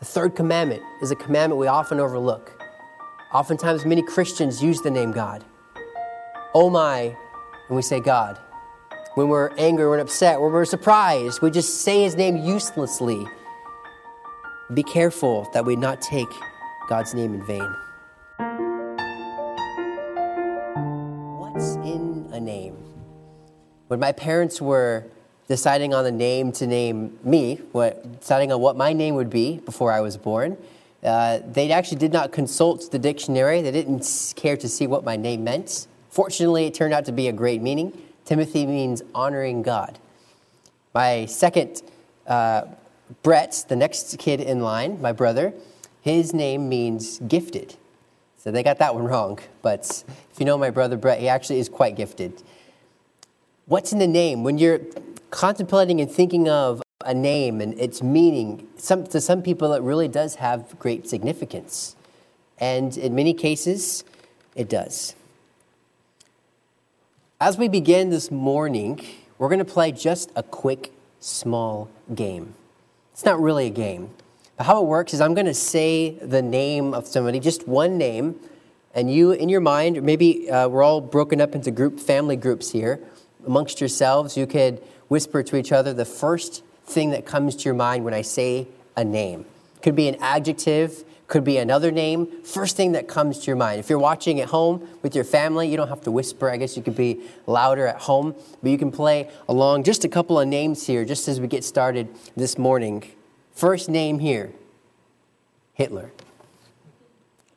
The third commandment is a commandment we often overlook. Oftentimes, many Christians use the name God. Oh my, and we say God. When we're angry, when we're upset, when we're surprised, we just say his name uselessly. Be careful that we not take God's name in vain. What's in a name? When my parents were deciding on the name to name me, what, deciding on what my name would be before I was born, uh, they actually did not consult the dictionary. They didn't care to see what my name meant. Fortunately, it turned out to be a great meaning. Timothy means honoring God. My second, uh, Brett, the next kid in line, my brother, his name means gifted. So they got that one wrong. But if you know my brother Brett, he actually is quite gifted. What's in the name? When you're contemplating and thinking of a name and its meaning, some, to some people, it really does have great significance. And in many cases, it does. As we begin this morning, we're going to play just a quick, small game. It's not really a game. But how it works is I'm going to say the name of somebody, just one name, and you, in your mind, maybe uh, we're all broken up into group, family groups here. Amongst yourselves, you could whisper to each other the first thing that comes to your mind when I say a name. Could be an adjective, could be another name. First thing that comes to your mind. If you're watching at home with your family, you don't have to whisper. I guess you could be louder at home, but you can play along. Just a couple of names here, just as we get started this morning. First name here Hitler.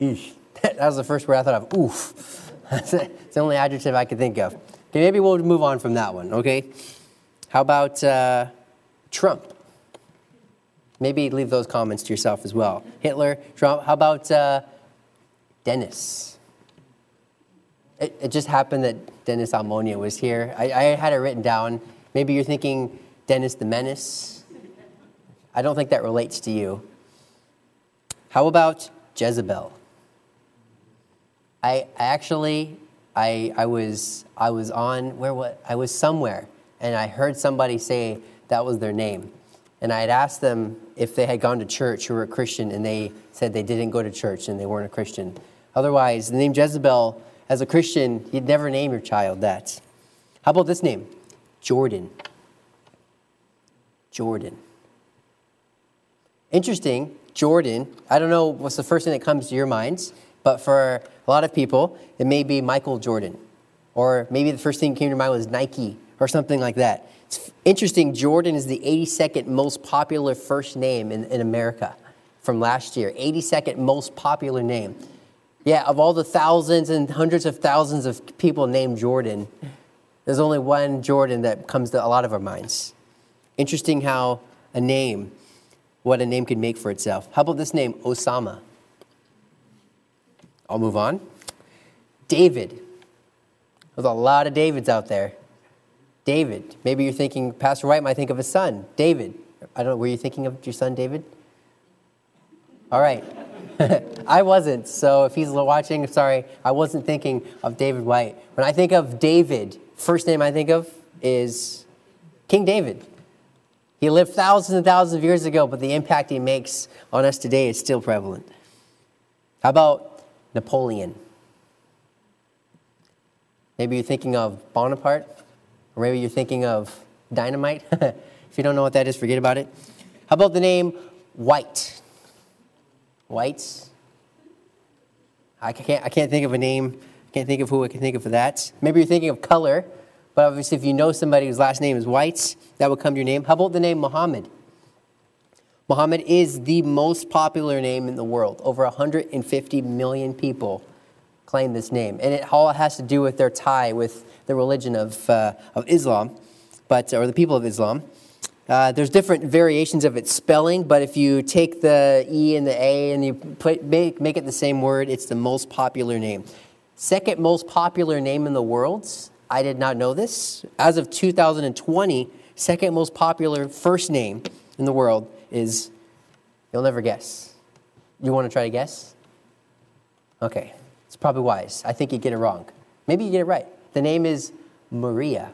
Eesh. That was the first word I thought of. Oof. That's the only adjective I could think of. Okay, maybe we'll move on from that one, okay? How about uh, Trump? Maybe leave those comments to yourself as well. Hitler, Trump. How about uh, Dennis? It, it, just happened that Dennis Almonia was here. I, I had it written down. Maybe you're thinking Dennis the Menace. I don't think that relates to you. How about Jezebel? I, I actually, I, I, was, I was on, where what? I was somewhere, and I heard somebody say that was their name. And I had asked them if they had gone to church or were a Christian, and they said they didn't go to church and they weren't a Christian. Otherwise, the name Jezebel, as a Christian, you'd never name your child that. How about this name? Jordan. Jordan. Interesting, Jordan. I don't know what's the first thing that comes to your minds, but for a lot of people, it may be Michael Jordan. Or maybe the first thing that came to mind was Nike or something like that. It's interesting, Jordan is the 82nd most popular first name in, in America from last year. 82nd most popular name. Yeah, of all the thousands and hundreds of thousands of people named Jordan, there's only one Jordan that comes to a lot of our minds. Interesting how a name, what a name can make for itself. How about this name, Osama? I'll move on. David. There's a lot of Davids out there. David. Maybe you're thinking, Pastor White might think of his son, David. I don't know, were you thinking of your son, David? All right. I wasn't, so if he's watching, sorry, I wasn't thinking of David White. When I think of David, first name I think of is King David. He lived thousands and thousands of years ago, but the impact he makes on us today is still prevalent. How about Napoleon? Maybe you're thinking of Bonaparte. Or maybe you're thinking of dynamite. if you don't know what that is, forget about it. How about the name White? Whites? I can't, I can't think of a name. I can't think of who I can think of for that. Maybe you're thinking of color, but obviously, if you know somebody whose last name is White, that would come to your name. How about the name Muhammad? Muhammad is the most popular name in the world. Over 150 million people claim this name. And it all has to do with their tie with the religion of, uh, of Islam, but, or the people of Islam. Uh, there's different variations of its spelling, but if you take the E and the A and you put, make, make it the same word, it's the most popular name. Second most popular name in the world, I did not know this. As of 2020, second most popular first name in the world is, you'll never guess. You want to try to guess? Okay, it's probably wise. I think you get it wrong. Maybe you get it right. The name is Maria.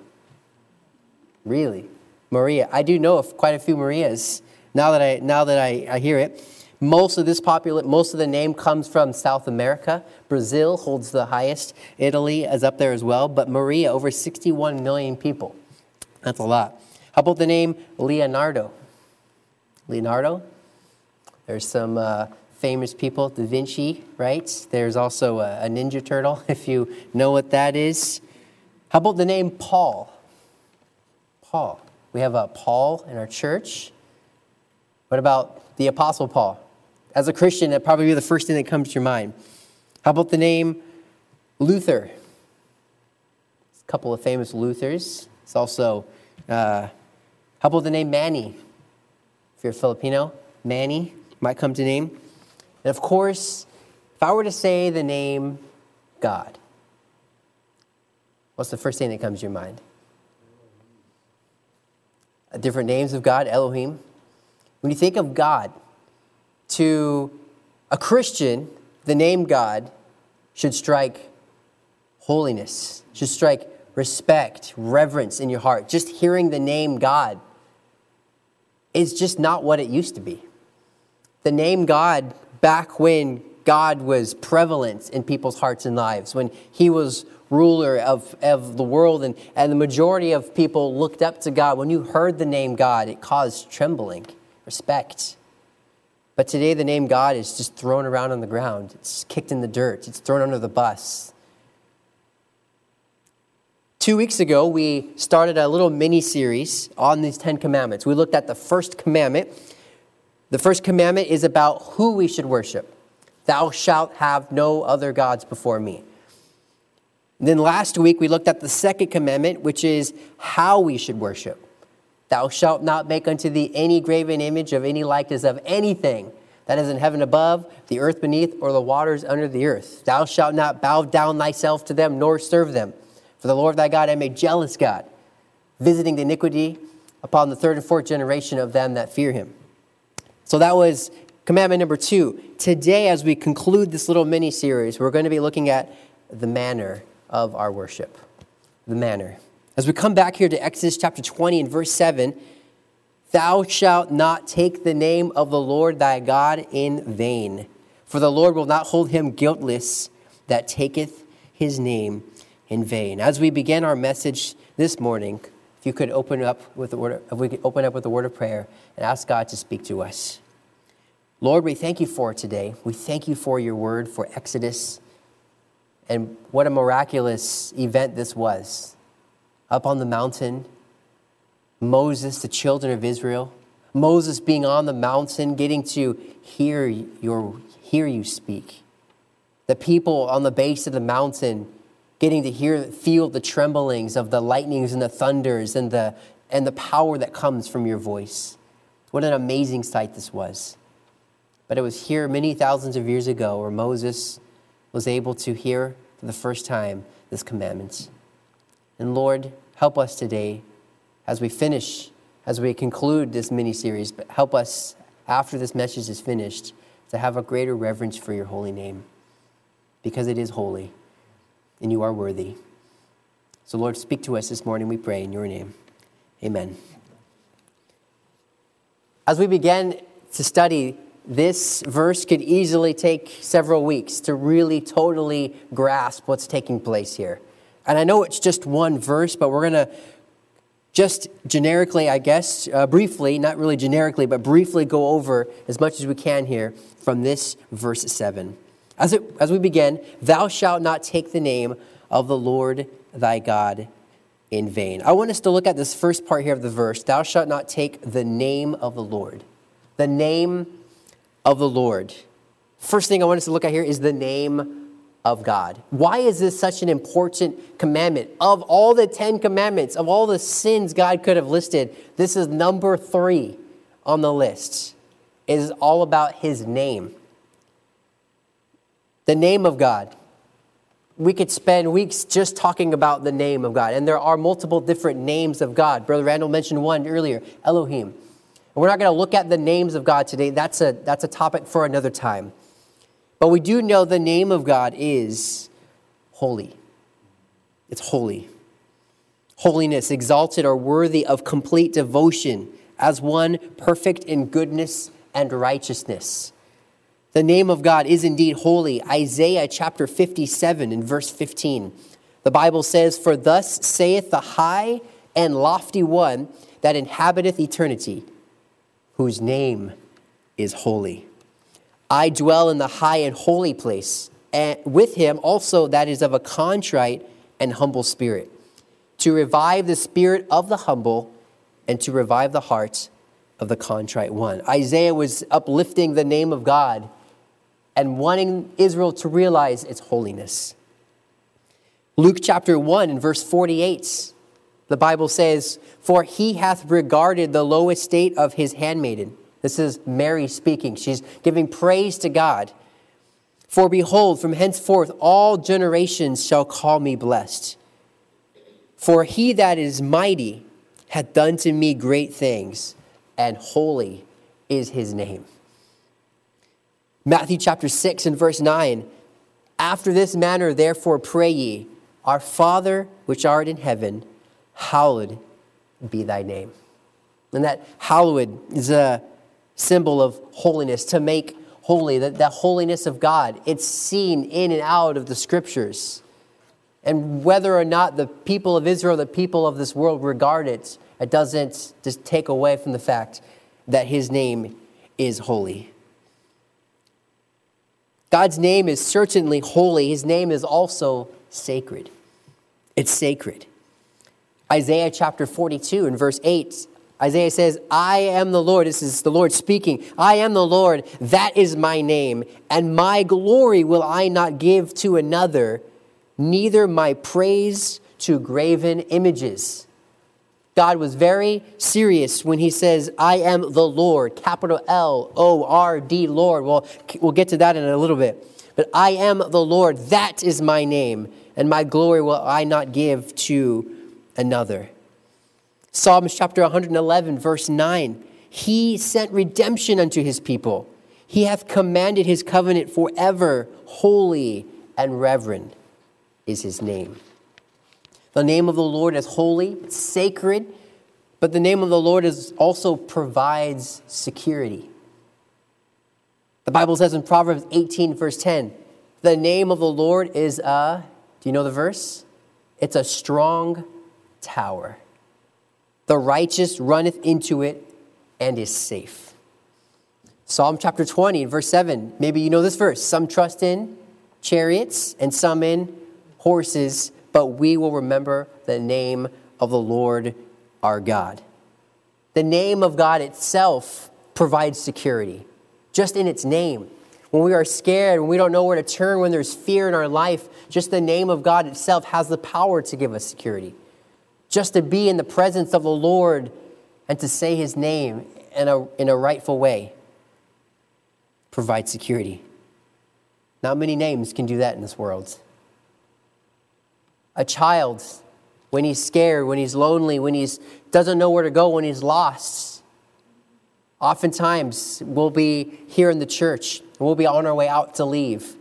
Really? Maria. I do know of quite a few Marias now that I, now that I, I hear it. Most of this popula- most of the name comes from South America. Brazil holds the highest. Italy is up there as well. But Maria, over 61 million people. That's a lot. How about the name Leonardo? Leonardo? There's some uh, famous people, Da Vinci, right? There's also a, a Ninja Turtle, if you know what that is. How about the name Paul? Paul. We have a Paul in our church. What about the Apostle Paul? As a Christian, that probably be the first thing that comes to your mind. How about the name Luther? A couple of famous Luthers. It's also, uh, how about the name Manny? If you're Filipino, Manny might come to name. And of course, if I were to say the name God, what's the first thing that comes to your mind? Different names of God, Elohim. When you think of God, to a Christian, the name God should strike holiness, should strike respect, reverence in your heart. Just hearing the name God is just not what it used to be. The name God, back when God was prevalent in people's hearts and lives, when He was ruler of, of the world and, and the majority of people looked up to God, when you heard the name God, it caused trembling, respect. But today, the name God is just thrown around on the ground. It's kicked in the dirt. It's thrown under the bus. Two weeks ago, we started a little mini series on these Ten Commandments. We looked at the first commandment. The first commandment is about who we should worship. Thou shalt have no other gods before me. And then last week, we looked at the second commandment, which is how we should worship. Thou shalt not make unto thee any graven image of any likeness of anything that is in heaven above, the earth beneath, or the waters under the earth. Thou shalt not bow down thyself to them, nor serve them. For the Lord thy God am a jealous God, visiting the iniquity upon the third and fourth generation of them that fear him. So that was commandment number two. Today, as we conclude this little mini series, we're going to be looking at the manner of our worship. The manner. As we come back here to Exodus chapter 20 and verse 7, thou shalt not take the name of the Lord thy God in vain, for the Lord will not hold him guiltless that taketh his name in vain. As we begin our message this morning, if you could open up with the word, if we could open up with the word of prayer and ask God to speak to us. Lord, we thank you for today. We thank you for your word, for Exodus, and what a miraculous event this was up on the mountain, Moses, the children of Israel, Moses being on the mountain, getting to hear, your, hear you speak. The people on the base of the mountain getting to hear, feel the tremblings of the lightnings and the thunders and the, and the power that comes from your voice. What an amazing sight this was. But it was here many thousands of years ago where Moses was able to hear for the first time this commandment. And Lord, help us today as we finish, as we conclude this mini series, but help us after this message is finished to have a greater reverence for your holy name because it is holy and you are worthy. So, Lord, speak to us this morning, we pray in your name. Amen. As we begin to study, this verse could easily take several weeks to really totally grasp what's taking place here. And I know it's just one verse, but we're going to just generically, I guess, uh, briefly, not really generically, but briefly go over as much as we can here from this verse 7. As, it, as we begin, thou shalt not take the name of the Lord thy God in vain. I want us to look at this first part here of the verse. Thou shalt not take the name of the Lord. The name of the Lord. First thing I want us to look at here is the name of God. Why is this such an important commandment? Of all the Ten Commandments, of all the sins God could have listed, this is number three on the list. It is all about His name. The name of God. We could spend weeks just talking about the name of God, and there are multiple different names of God. Brother Randall mentioned one earlier Elohim. We're not going to look at the names of God today. That's a, that's a topic for another time. But we do know the name of God is holy. It's holy. Holiness, exalted, or worthy of complete devotion as one perfect in goodness and righteousness. The name of God is indeed holy. Isaiah chapter 57 and verse 15. The Bible says, For thus saith the high and lofty one that inhabiteth eternity, whose name is holy. I dwell in the high and holy place, and with him also that is of a contrite and humble spirit, to revive the spirit of the humble and to revive the heart of the contrite one. Isaiah was uplifting the name of God and wanting Israel to realize its holiness. Luke chapter 1 and verse 48, the Bible says, For he hath regarded the low estate of his handmaiden. This is Mary speaking. She's giving praise to God. For behold, from henceforth all generations shall call me blessed. For he that is mighty hath done to me great things, and holy is his name. Matthew chapter 6 and verse 9 After this manner, therefore, pray ye, Our Father which art in heaven, hallowed be thy name. And that hallowed is a symbol of holiness, to make holy, that, that holiness of God. It's seen in and out of the scriptures. And whether or not the people of Israel, the people of this world regard it, it doesn't just take away from the fact that his name is holy. God's name is certainly holy. His name is also sacred. It's sacred. Isaiah chapter 42 and verse 8 Isaiah says, I am the Lord. This is the Lord speaking. I am the Lord. That is my name. And my glory will I not give to another, neither my praise to graven images. God was very serious when he says, I am the Lord, capital L O R D, Lord. Well, we'll get to that in a little bit. But I am the Lord. That is my name. And my glory will I not give to another. Psalms chapter 111, verse 9. He sent redemption unto his people. He hath commanded his covenant forever. Holy and reverend is his name. The name of the Lord is holy, sacred, but the name of the Lord is also provides security. The Bible says in Proverbs 18, verse 10, the name of the Lord is a, do you know the verse? It's a strong tower. The righteous runneth into it and is safe. Psalm chapter 20, verse 7. Maybe you know this verse. Some trust in chariots and some in horses, but we will remember the name of the Lord our God. The name of God itself provides security, just in its name. When we are scared, when we don't know where to turn, when there's fear in our life, just the name of God itself has the power to give us security just to be in the presence of the Lord and to say his name in a, in a rightful way provides security. Not many names can do that in this world. A child, when he's scared, when he's lonely, when he doesn't know where to go, when he's lost, oftentimes we'll be here in the church, we'll be on our way out to leave.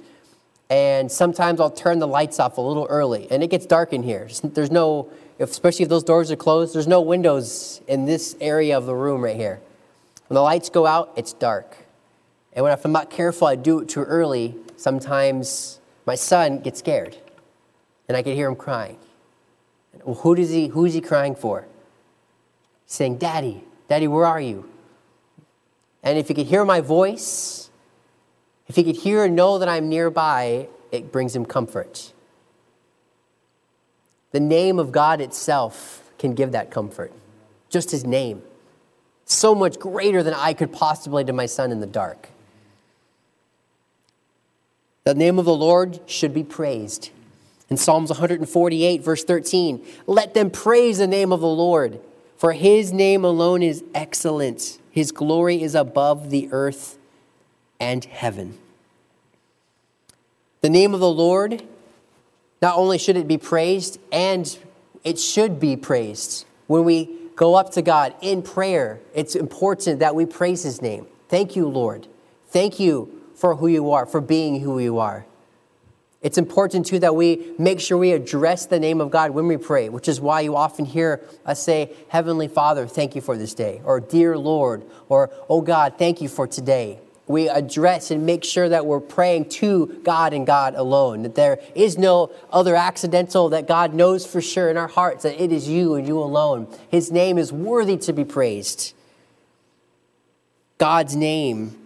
And sometimes I'll turn the lights off a little early, and it gets dark in here. There's no if, especially if those doors are closed, there's no windows in this area of the room right here. When the lights go out, it's dark. And when if I'm not careful, I do it too early, sometimes my son gets scared. And I can hear him crying. Well, who does he, who is he crying for? He's saying, Daddy, Daddy, where are you? And if he could hear my voice, if he could hear and know that I'm nearby, it brings him comfort. The name of God itself can give that comfort. Just his name. So much greater than I could possibly to my son in the dark. The name of the Lord should be praised. In Psalms 148, verse 13, let them praise the name of the Lord, for his name alone is excellent. His glory is above the earth and heaven. The name of the Lord not only should it be praised, and it should be praised. When we go up to God in prayer, it's important that we praise His name. Thank you, Lord. Thank you for who you are, for being who you are. It's important too that we make sure we address the name of God when we pray, which is why you often hear us say, Heavenly Father, thank you for this day, or Dear Lord, or Oh God, thank you for today. We address and make sure that we're praying to God and God alone, that there is no other accidental, that God knows for sure in our hearts that it is you and you alone. His name is worthy to be praised. God's name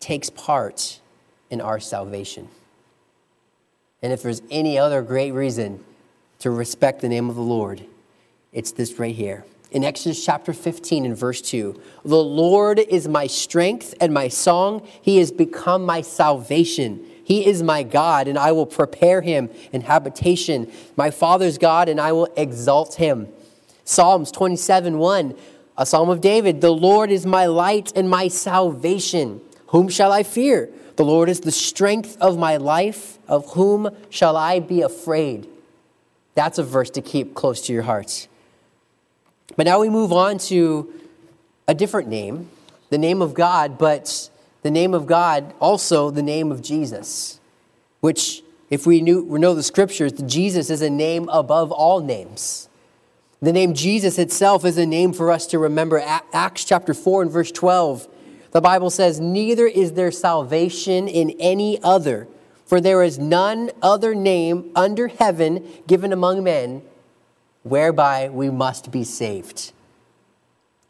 takes part in our salvation. And if there's any other great reason to respect the name of the Lord, it's this right here. In Exodus chapter 15 and verse 2, the Lord is my strength and my song. He has become my salvation. He is my God, and I will prepare him in habitation. My father's God, and I will exalt him. Psalms 27 1, a psalm of David The Lord is my light and my salvation. Whom shall I fear? The Lord is the strength of my life. Of whom shall I be afraid? That's a verse to keep close to your hearts. But now we move on to a different name, the name of God, but the name of God also the name of Jesus, which, if we, knew, we know the scriptures, Jesus is a name above all names. The name Jesus itself is a name for us to remember. Acts chapter 4 and verse 12, the Bible says, Neither is there salvation in any other, for there is none other name under heaven given among men whereby we must be saved.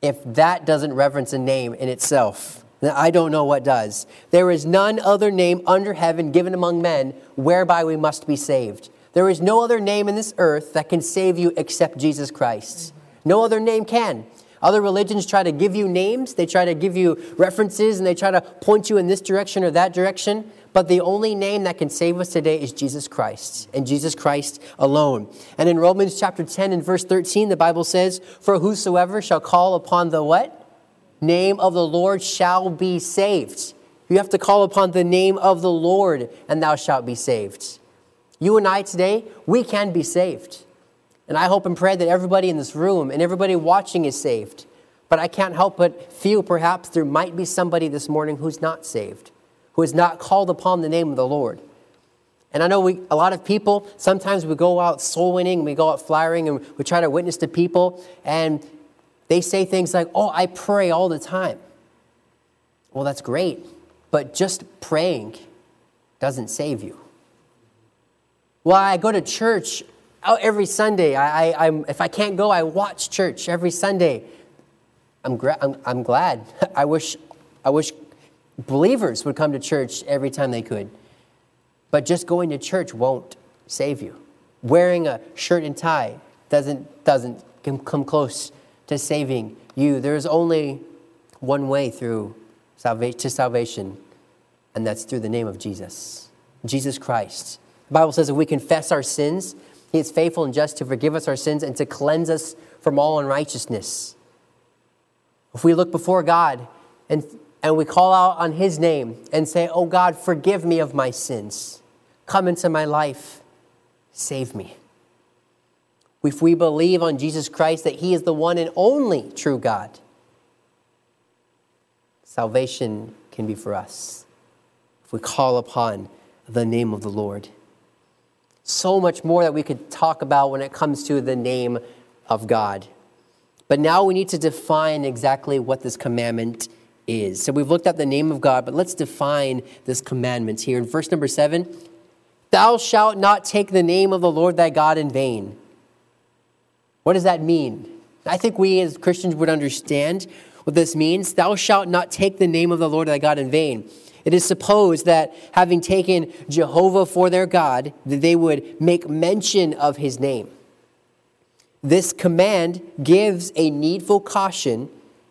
If that doesn't reverence a name in itself, then I don't know what does. There is none other name under heaven given among men whereby we must be saved. There is no other name in this earth that can save you except Jesus Christ. No other name can. Other religions try to give you names, they try to give you references, and they try to point you in this direction or that direction. But the only name that can save us today is Jesus Christ and Jesus Christ alone. And in Romans chapter 10 and verse 13, the Bible says, For whosoever shall call upon the what? Name of the Lord shall be saved. You have to call upon the name of the Lord, and thou shalt be saved. You and I today, we can be saved. And I hope and pray that everybody in this room and everybody watching is saved. But I can't help but feel perhaps there might be somebody this morning who's not saved who has not called upon the name of the Lord. And I know we, a lot of people, sometimes we go out soul winning, we go out flying, and we try to witness to people, and they say things like, Oh, I pray all the time. Well, that's great, but just praying doesn't save you. Well, I go to church oh, every Sunday. I, I, I'm, if I can't go, I watch church every Sunday. I'm, gra- I'm, I'm glad. I wish, I wish believers would come to church every time they could. But just going to church won't save you. Wearing a shirt and tie doesn't, doesn't come close to saving you. There's only one way through salvation to salvation, and that's through the name of Jesus, Jesus Christ. The Bible says if we confess our sins, He is faithful and just to forgive us our sins and to cleanse us from all unrighteousness. If we look before God and and we call out on His name and say, Oh God, forgive me of my sins. Come into my life. Save me. If we believe on Jesus Christ that He is the one and only true God, salvation can be for us if we call upon the name of the Lord. So much more that we could talk about when it comes to the name of God. But now we need to define exactly what this commandment is. So we've looked at the name of God, but let's define this commandment here. In verse number seven, thou shalt not take the name of the Lord thy God in vain. What does that mean? I think we as Christians would understand what this means. Thou shalt not take the name of the Lord thy God in vain. It is supposed that having taken Jehovah for their God, that they would make mention of his name. This command gives a needful caution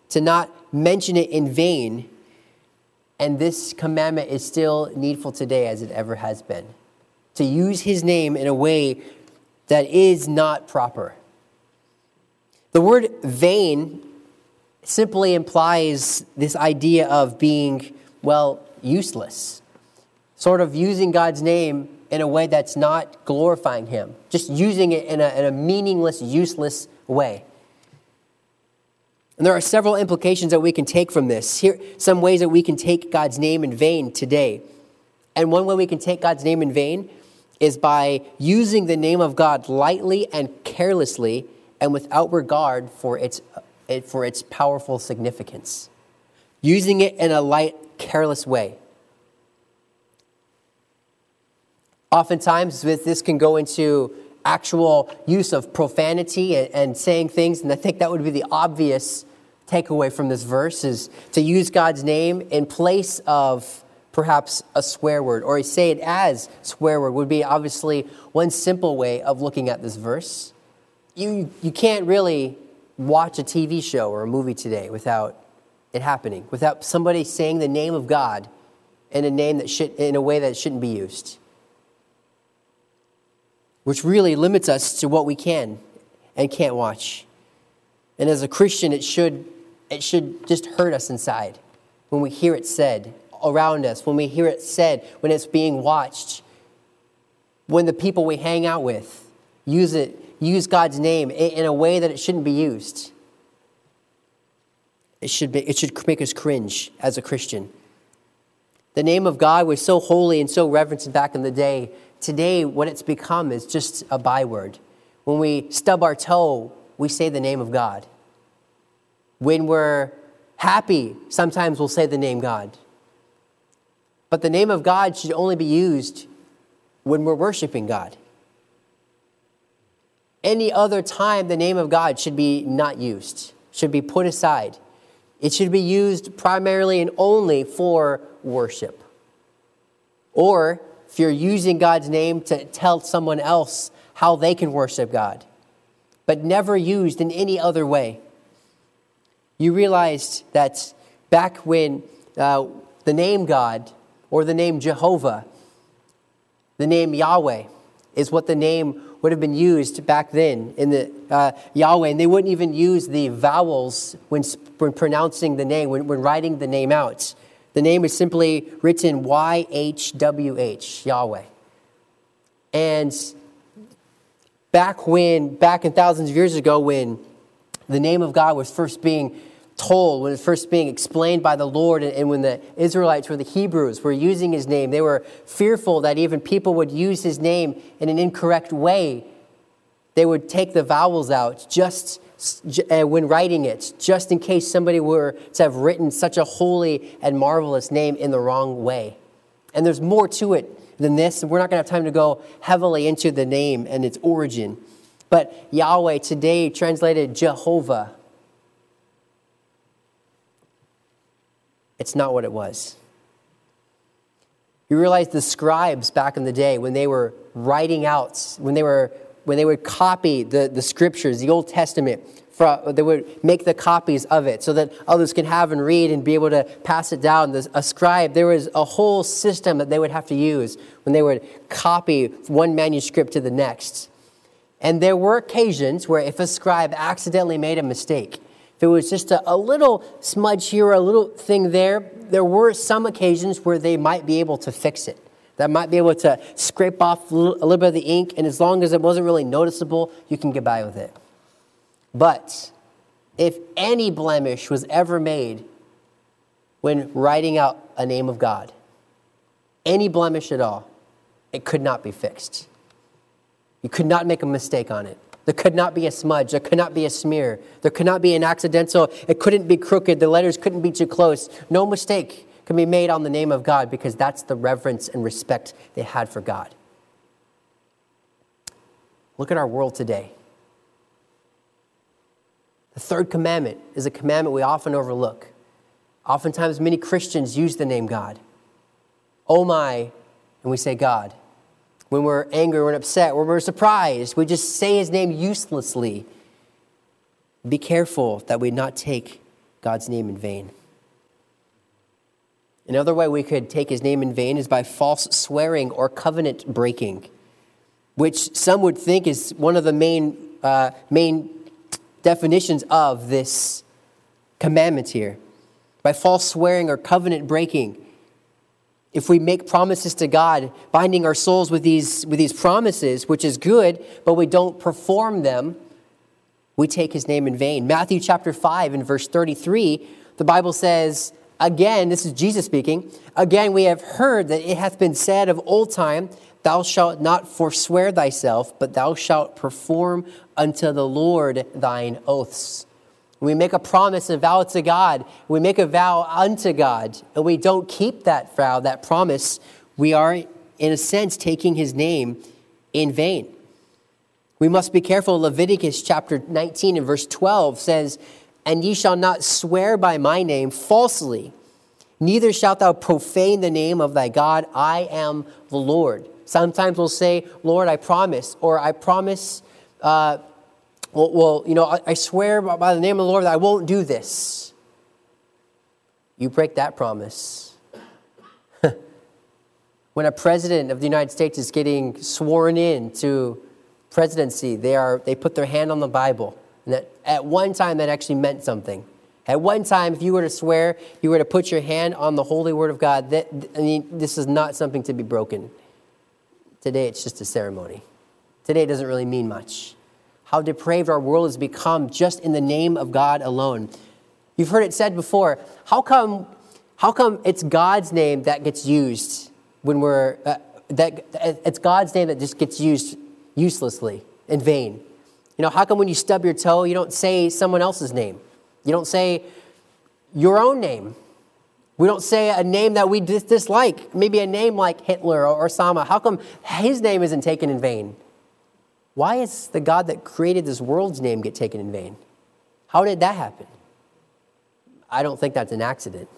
to not mention it in vain. And this commandment is still needful today as it ever has been. To use his name in a way that is not proper. The word vain simply implies this idea of being, well, useless. Sort of using God's name in a way that's not glorifying him, just using it in a, in a meaningless, useless way. And there are several implications that we can take from this. Here some ways that we can take God's name in vain today. And one way we can take God's name in vain is by using the name of God lightly and carelessly and without regard for its, for its powerful significance. Using it in a light, careless way. Oftentimes, this can go into actual use of profanity and, and saying things, and I think that would be the obvious takeaway from this verse is to use God's name in place of perhaps a swear word, or say it as swear word would be obviously one simple way of looking at this verse. You, you can't really watch a TV show or a movie today without it happening, without somebody saying the name of God in a name that should, in a way that shouldn't be used. Which really limits us to what we can and can't watch. And as a Christian, it should, it should just hurt us inside when we hear it said around us, when we hear it said, when it's being watched, when the people we hang out with use it, use God's name in a way that it shouldn't be used. It should, be, it should make us cringe as a Christian. The name of God was so holy and so reverenced back in the day. Today, what it's become is just a byword. When we stub our toe, we say the name of God. When we're happy, sometimes we'll say the name God. But the name of God should only be used when we're worshiping God. Any other time, the name of God should be not used, should be put aside. It should be used primarily and only for worship. Or if you're using God's name to tell someone else how they can worship God, but never used in any other way. You realized that back when uh, the name God or the name Jehovah. The name Yahweh is what the name would have been used back then in the uh, Yahweh, and they wouldn't even use the vowels when, when pronouncing the name, when, when writing the name out. The name is simply written Y H W H, Yahweh. And back when, back in thousands of years ago, when the name of God was first being told, when it was first being explained by the Lord, and, when the Israelites or the Hebrews were using his name, they were fearful that even people would use his name in an incorrect way. They would take the vowels out just uh, when writing it, just in case somebody were to have written such a holy and marvelous name in the wrong way. And there's more to it than this, and we're not going to have time to go heavily into the name and its origin. But Yahweh, today translated Jehovah, It's not what it was. You realize the scribes back in the day, when they were writing out, when they, were, when they would copy the, the scriptures, the Old Testament, for, they would make the copies of it so that others can have and read and be able to pass it down. The, a scribe, there was a whole system that they would have to use when they would copy one manuscript to the next. And there were occasions where if a scribe accidentally made a mistake, if it was just a, a little smudge here, a little thing there, there were some occasions where they might be able to fix it. That might be able to scrape off a little, a little bit of the ink, and as long as it wasn't really noticeable, you can get by with it. But if any blemish was ever made when writing out a name of God, any blemish at all, it could not be fixed. You could not make a mistake on it. There could not be a smudge. There could not be a smear. There could not be an accidental. It couldn't be crooked. The letters couldn't be too close. No mistake can be made on the name of God because that's the reverence and respect they had for God. Look at our world today. The third commandment is a commandment we often overlook. Oftentimes, many Christians use the name God. Oh my, and we say God when we're angry, when we're upset, when we're surprised. We just say his name uselessly. Be careful that we not take God's name in vain. Another way we could take his name in vain is by false swearing or covenant breaking, which some would think is one of the main, uh, main definitions of this commandment here. By false swearing or covenant breaking, if we make promises to God, binding our souls with these, with these promises, which is good, but we don't perform them, we take his name in vain. Matthew chapter 5 and verse 33, the Bible says, Again, this is Jesus speaking, again we have heard that it hath been said of old time, Thou shalt not forswear thyself, but thou shalt perform unto the Lord thine oaths. We make a promise and vow to God, we make a vow unto God, and we don't keep that vow, that promise, we are, in a sense, taking his name in vain. We must be careful. Leviticus chapter 19 and verse 12 says, And ye shall not swear by my name falsely, neither shalt thou profane the name of thy God. I am the Lord. Sometimes we'll say, Lord, I promise, or I promise, uh, well, well, you know, I, I swear by the name of the Lord that I won't do this. You break that promise. when a president of the United States is getting sworn in to presidency, they, are, they put their hand on the Bible. And that at one time, that actually meant something. At one time, if you were to swear, you were to put your hand on the holy word of God. That, I mean, this is not something to be broken. Today, it's just a ceremony. Today, doesn't really mean much. How depraved our world has become just in the name of God alone. You've heard it said before how come, how come it's God's name that gets used when we're, uh, that, it's God's name that just gets used uselessly, in vain. You know, how come when you stub your toe, you don't say someone else's name? You don't say your own name. We don't say a name that we dislike, maybe a name like Hitler or Osama. How come his name isn't taken in vain? Why is the God that created this world's name get taken in vain? How did that happen? I don't think that's an accident.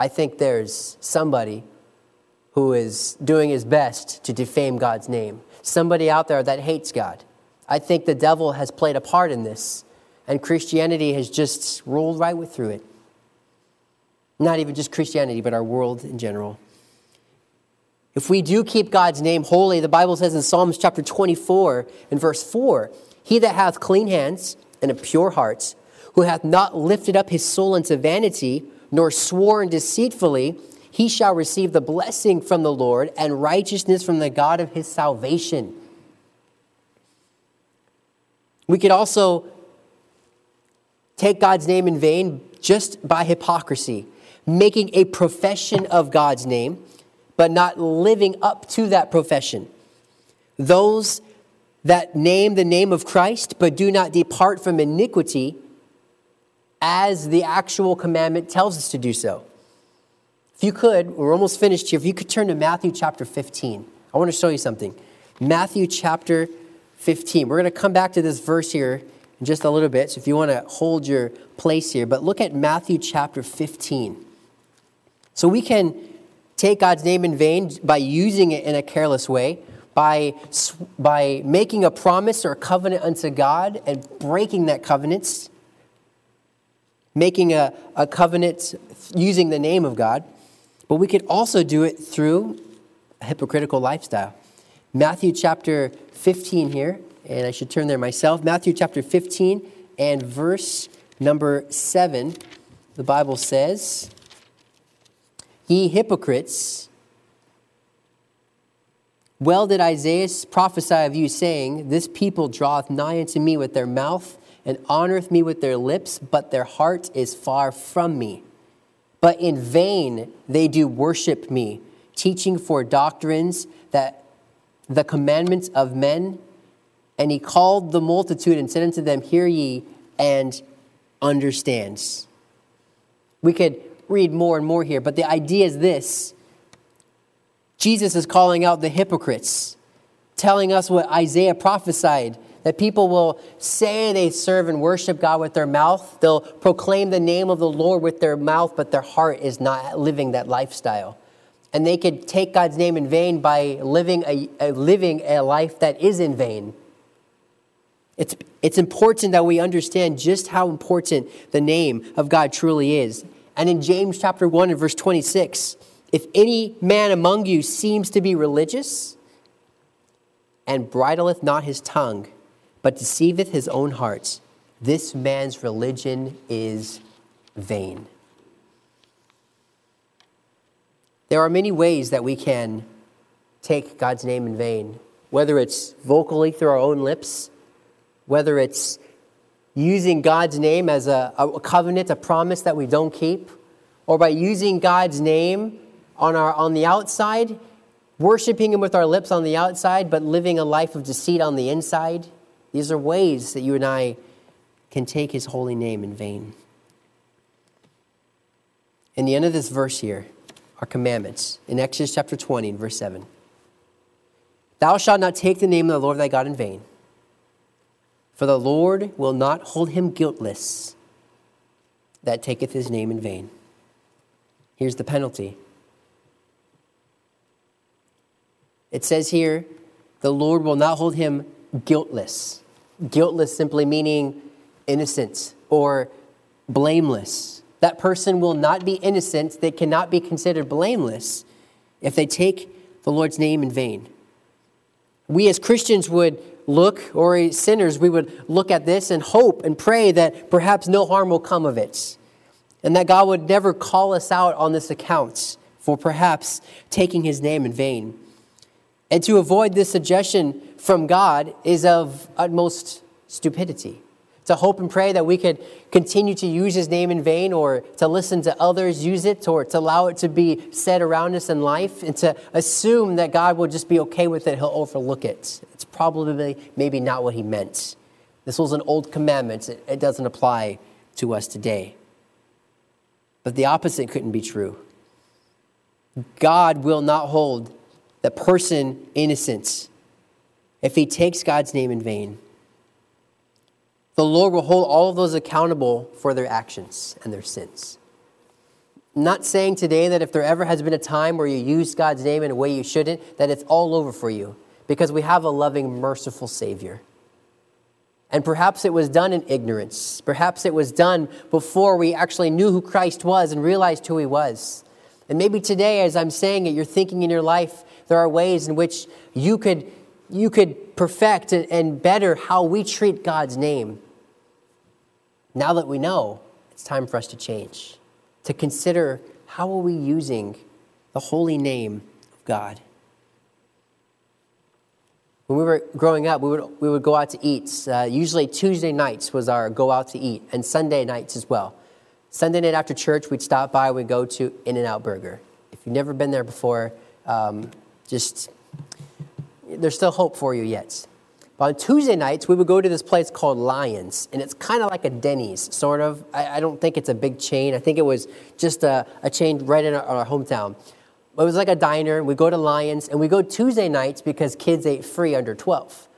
I think there's somebody who is doing his best to defame God's name somebody out there that hates God. I think the devil has played a part in this, and Christianity has just rolled right through it. Not even just Christianity, but our world in general. If we do keep God's name holy, the Bible says in Psalms chapter 24 and verse 4 He that hath clean hands and a pure heart, who hath not lifted up his soul unto vanity, nor sworn deceitfully, he shall receive the blessing from the Lord and righteousness from the God of his salvation. We could also take God's name in vain just by hypocrisy, making a profession of God's name, but not living up to that profession. Those that name the name of Christ, but do not depart from iniquity, as the actual commandment tells us to do so. If you could, we're almost finished here. If you could turn to Matthew chapter 15, I want to show you something. Matthew chapter 15. We're going to come back to this verse here in just a little bit. So if you want to hold your place here, but look at Matthew chapter 15. So we can take God's name in vain by using it in a careless way, by, by making a promise or a covenant unto God and breaking that covenant, making a, a covenant using the name of God. But we could also do it through a hypocritical lifestyle. Matthew chapter 15 here, and I should turn there myself. Matthew chapter 15 and verse number 7, the Bible says, Ye hypocrites, well did Isaiah prophesy of you, saying, This people draweth nigh unto me with their mouth, and honoreth me with their lips, but their heart is far from me. But in vain they do worship me, teaching for doctrines that the commandments of men. And he called the multitude and said unto them, Hear ye and understands. We could read more and more here, but the idea is this Jesus is calling out the hypocrites, telling us what Isaiah prophesied that people will say they serve and worship God with their mouth. They'll proclaim the name of the Lord with their mouth, but their heart is not living that lifestyle. And they could take God's name in vain by living a, a living a life that is in vain. It's, it's important that we understand just how important the name of God truly is. And in James chapter 1 and verse 26, if any man among you seems to be religious and bridleth not his tongue, but deceiveth his own heart. This man's religion is vain. There are many ways that we can take God's name in vain, whether it's vocally through our own lips, whether it's using God's name as a, a covenant, a promise that we don't keep, or by using God's name on, our, on the outside, worshiping Him with our lips on the outside, but living a life of deceit on the inside. These are ways that you and I can take his holy name in vain. In the end of this verse here are commandments in Exodus chapter 20 and verse 7. Thou shalt not take the name of the Lord thy God in vain, for the Lord will not hold him guiltless that taketh his name in vain. Here's the penalty. It says here, the Lord will not hold him guiltless. Guiltless simply meaning innocent or blameless. That person will not be innocent. They cannot be considered blameless if they take the Lord's name in vain. We as Christians would look, or sinners, we would look at this and hope and pray that perhaps no harm will come of it. And that God would never call us out on this account for perhaps taking his name in vain. And to avoid this suggestion from God is of utmost stupidity to hope and pray that we could continue to use his name in vain or to listen to others use it or to allow it to be said around us in life and to assume that God will just be okay with it, he'll overlook it. Probably maybe not what he meant. This was an old commandment, it, it doesn't apply to us today. But the opposite couldn't be true. God will not hold the person innocent if he takes God's name in vain the Lord will hold all of those accountable for their actions and their sins. I'm not saying today that if there ever has been a time where you used God's name in a way you shouldn't, that it's all over for you, because we have a loving, merciful Savior. And perhaps it was done in ignorance. Perhaps it was done before we actually knew who Christ was and realized who he was. And maybe today, as I'm saying it, you're thinking in your life, there are ways in which you could, you could perfect and better how we treat God's name. Now that we know, it's time for us to change, to consider how are we using the holy name of God. When we were growing up, we would, we would go out to eat. Uh, usually Tuesday nights was our go out to eat, and Sunday nights as well. Sunday night after church, we'd stop by, we'd go to In N Out Burger. If you've never been there before, um, just, there's still hope for you yet. But on Tuesday nights, we would go to this place called Lions, and it's kind of like a Denny's, sort of. I, I, don't think it's a big chain. I think it was just a, a chain right in our, our hometown. It was like a diner. We go to Lions, and we go Tuesday nights because kids ate free under 12.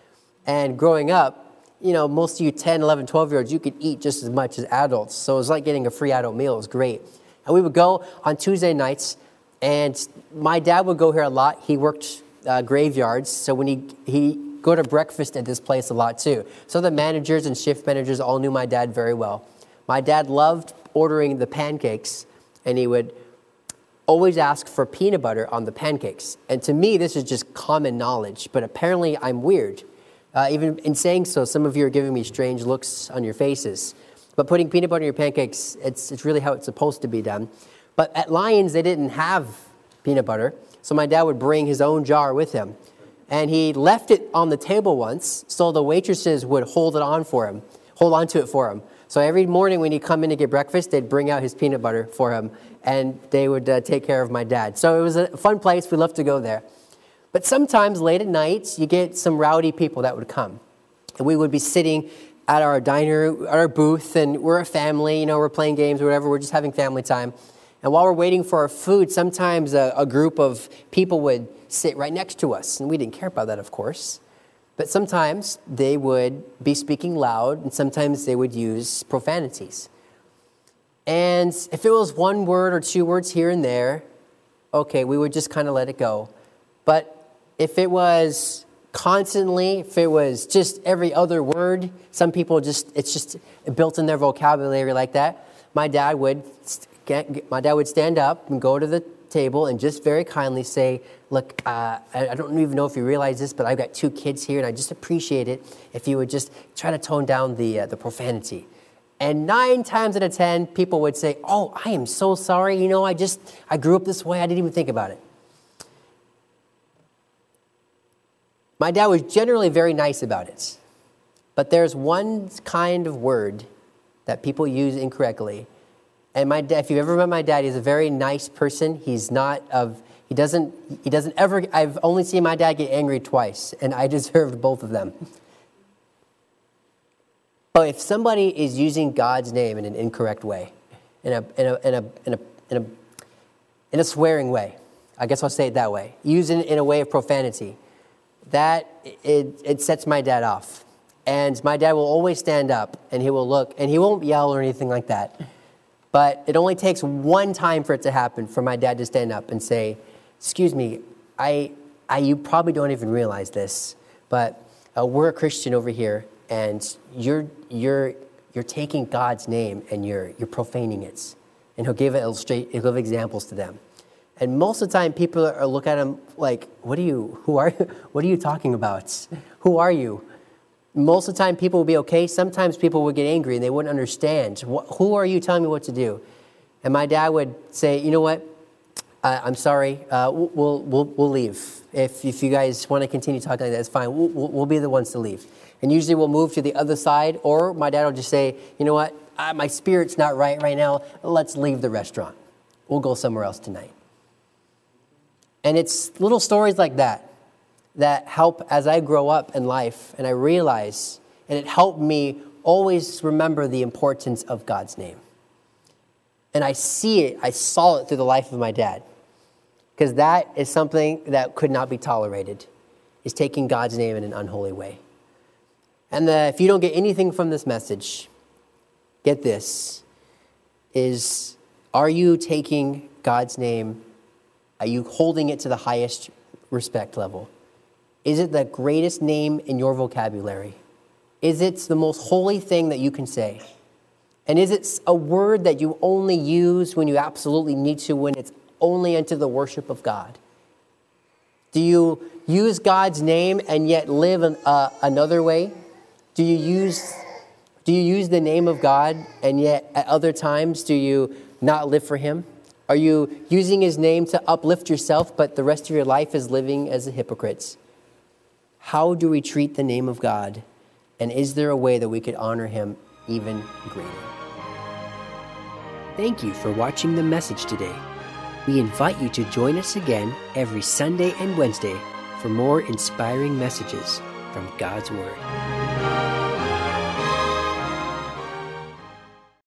And growing up, you know, most of you 10, 11, 12 year olds, you could eat just as much as adults. So it was like getting a free adult meal. It was great. And we would go on Tuesday nights, and my dad would go here a lot. He worked uh, graveyards, so when he, he go to breakfast at this place a lot too. So the managers and shift managers all knew my dad very well. My dad loved ordering the pancakes, and he would always ask for peanut butter on the pancakes. And to me, this is just common knowledge, but apparently I'm weird. Uh, even in saying so, some of you are giving me strange looks on your faces. But putting peanut butter in your pancakes, it's, it's really how it's supposed to be done. But at Lions, they didn't have peanut butter, so my dad would bring his own jar with him and he left it on the table once so the waitresses would hold it on for him, hold on to it for him. So every morning when he'd come in to get breakfast, they'd bring out his peanut butter for him, and they would uh, take care of my dad. So it was a fun place. We loved to go there. But sometimes late at night, you get some rowdy people that would come. And we would be sitting at our diner, at our booth, and we're a family, you know, we're playing games or whatever, we're just having family time. And while we're waiting for our food, sometimes a, a group of people would sit right next to us. And we didn't care about that, of course. But sometimes they would be speaking loud, and sometimes they would use profanities. And if it was one word or two words here and there, okay, we would just kind of let it go. But if it was constantly, if it was just every other word, some people just, it's just built in their vocabulary like that. My dad would, my dad would stand up and go to the table and just very kindly say, Look, uh, I don't even know if you realize this, but I've got two kids here, and I just appreciate it if you would just try to tone down the, uh, the profanity. And nine times out of ten, people would say, Oh, I am so sorry. You know, I just, I grew up this way. I didn't even think about it. My dad was generally very nice about it. But there's one kind of word that people use incorrectly and my dad, if you've ever met my dad, he's a very nice person. He's not of, he doesn't, he doesn't ever, I've only seen my dad get angry twice, and I deserved both of them. But if somebody is using God's name in an incorrect way, in a, in a, in a, in a, in a, in a swearing way, I guess I'll say it that way, using it in a way of profanity, that it, it sets my dad off. And my dad will always stand up and he will look and he won't yell or anything like that. But it only takes one time for it to happen for my dad to stand up and say, Excuse me, I, I, you probably don't even realize this, but uh, we're a Christian over here and you're, you're, you're taking God's name and you're, you're profaning it. And he'll give, illustrate, he'll give examples to them. And most of the time, people are, look at him like, "What are you? Who are? What are you talking about? Who are you?" Most of the time, people will be okay. Sometimes people would get angry and they wouldn't understand. Who are you telling me what to do? And my dad would say, "You know what? I, am sorry. Uh, we'll, we'll, we'll leave. If, if you guys want to continue talking like that, it's fine. We'll, we'll, we'll be the ones to leave." And usually, we'll move to the other side, or my dad will just say, "You know what? I, my spirit's not right right now. Let's leave the restaurant. We'll go somewhere else tonight." And it's little stories like that that help as I grow up in life and I realize, and it helped me always remember the importance of God's name. And I see it, I saw it through the life of my dad. Because that is something that could not be tolerated, is taking God's name in an unholy way. And the, if you don't get anything from this message, get this is are you taking God's name are you holding it to the highest respect level? Is it the greatest name in your vocabulary? Is it the most holy thing that you can say? And is it a word that you only use when you absolutely need to, when it's only unto the worship of God? Do you use God's name and yet live uh, another way? Do you use do you use the name of God and yet at other times do you not live for him? Are you using his name to uplift yourself, but the rest of your life is living as a hypocrite? How do we treat the name of God? And is there a way that we could honor him even greater? Thank you for watching the message today. We invite you to join us again every Sunday and Wednesday for more inspiring messages from God's Word.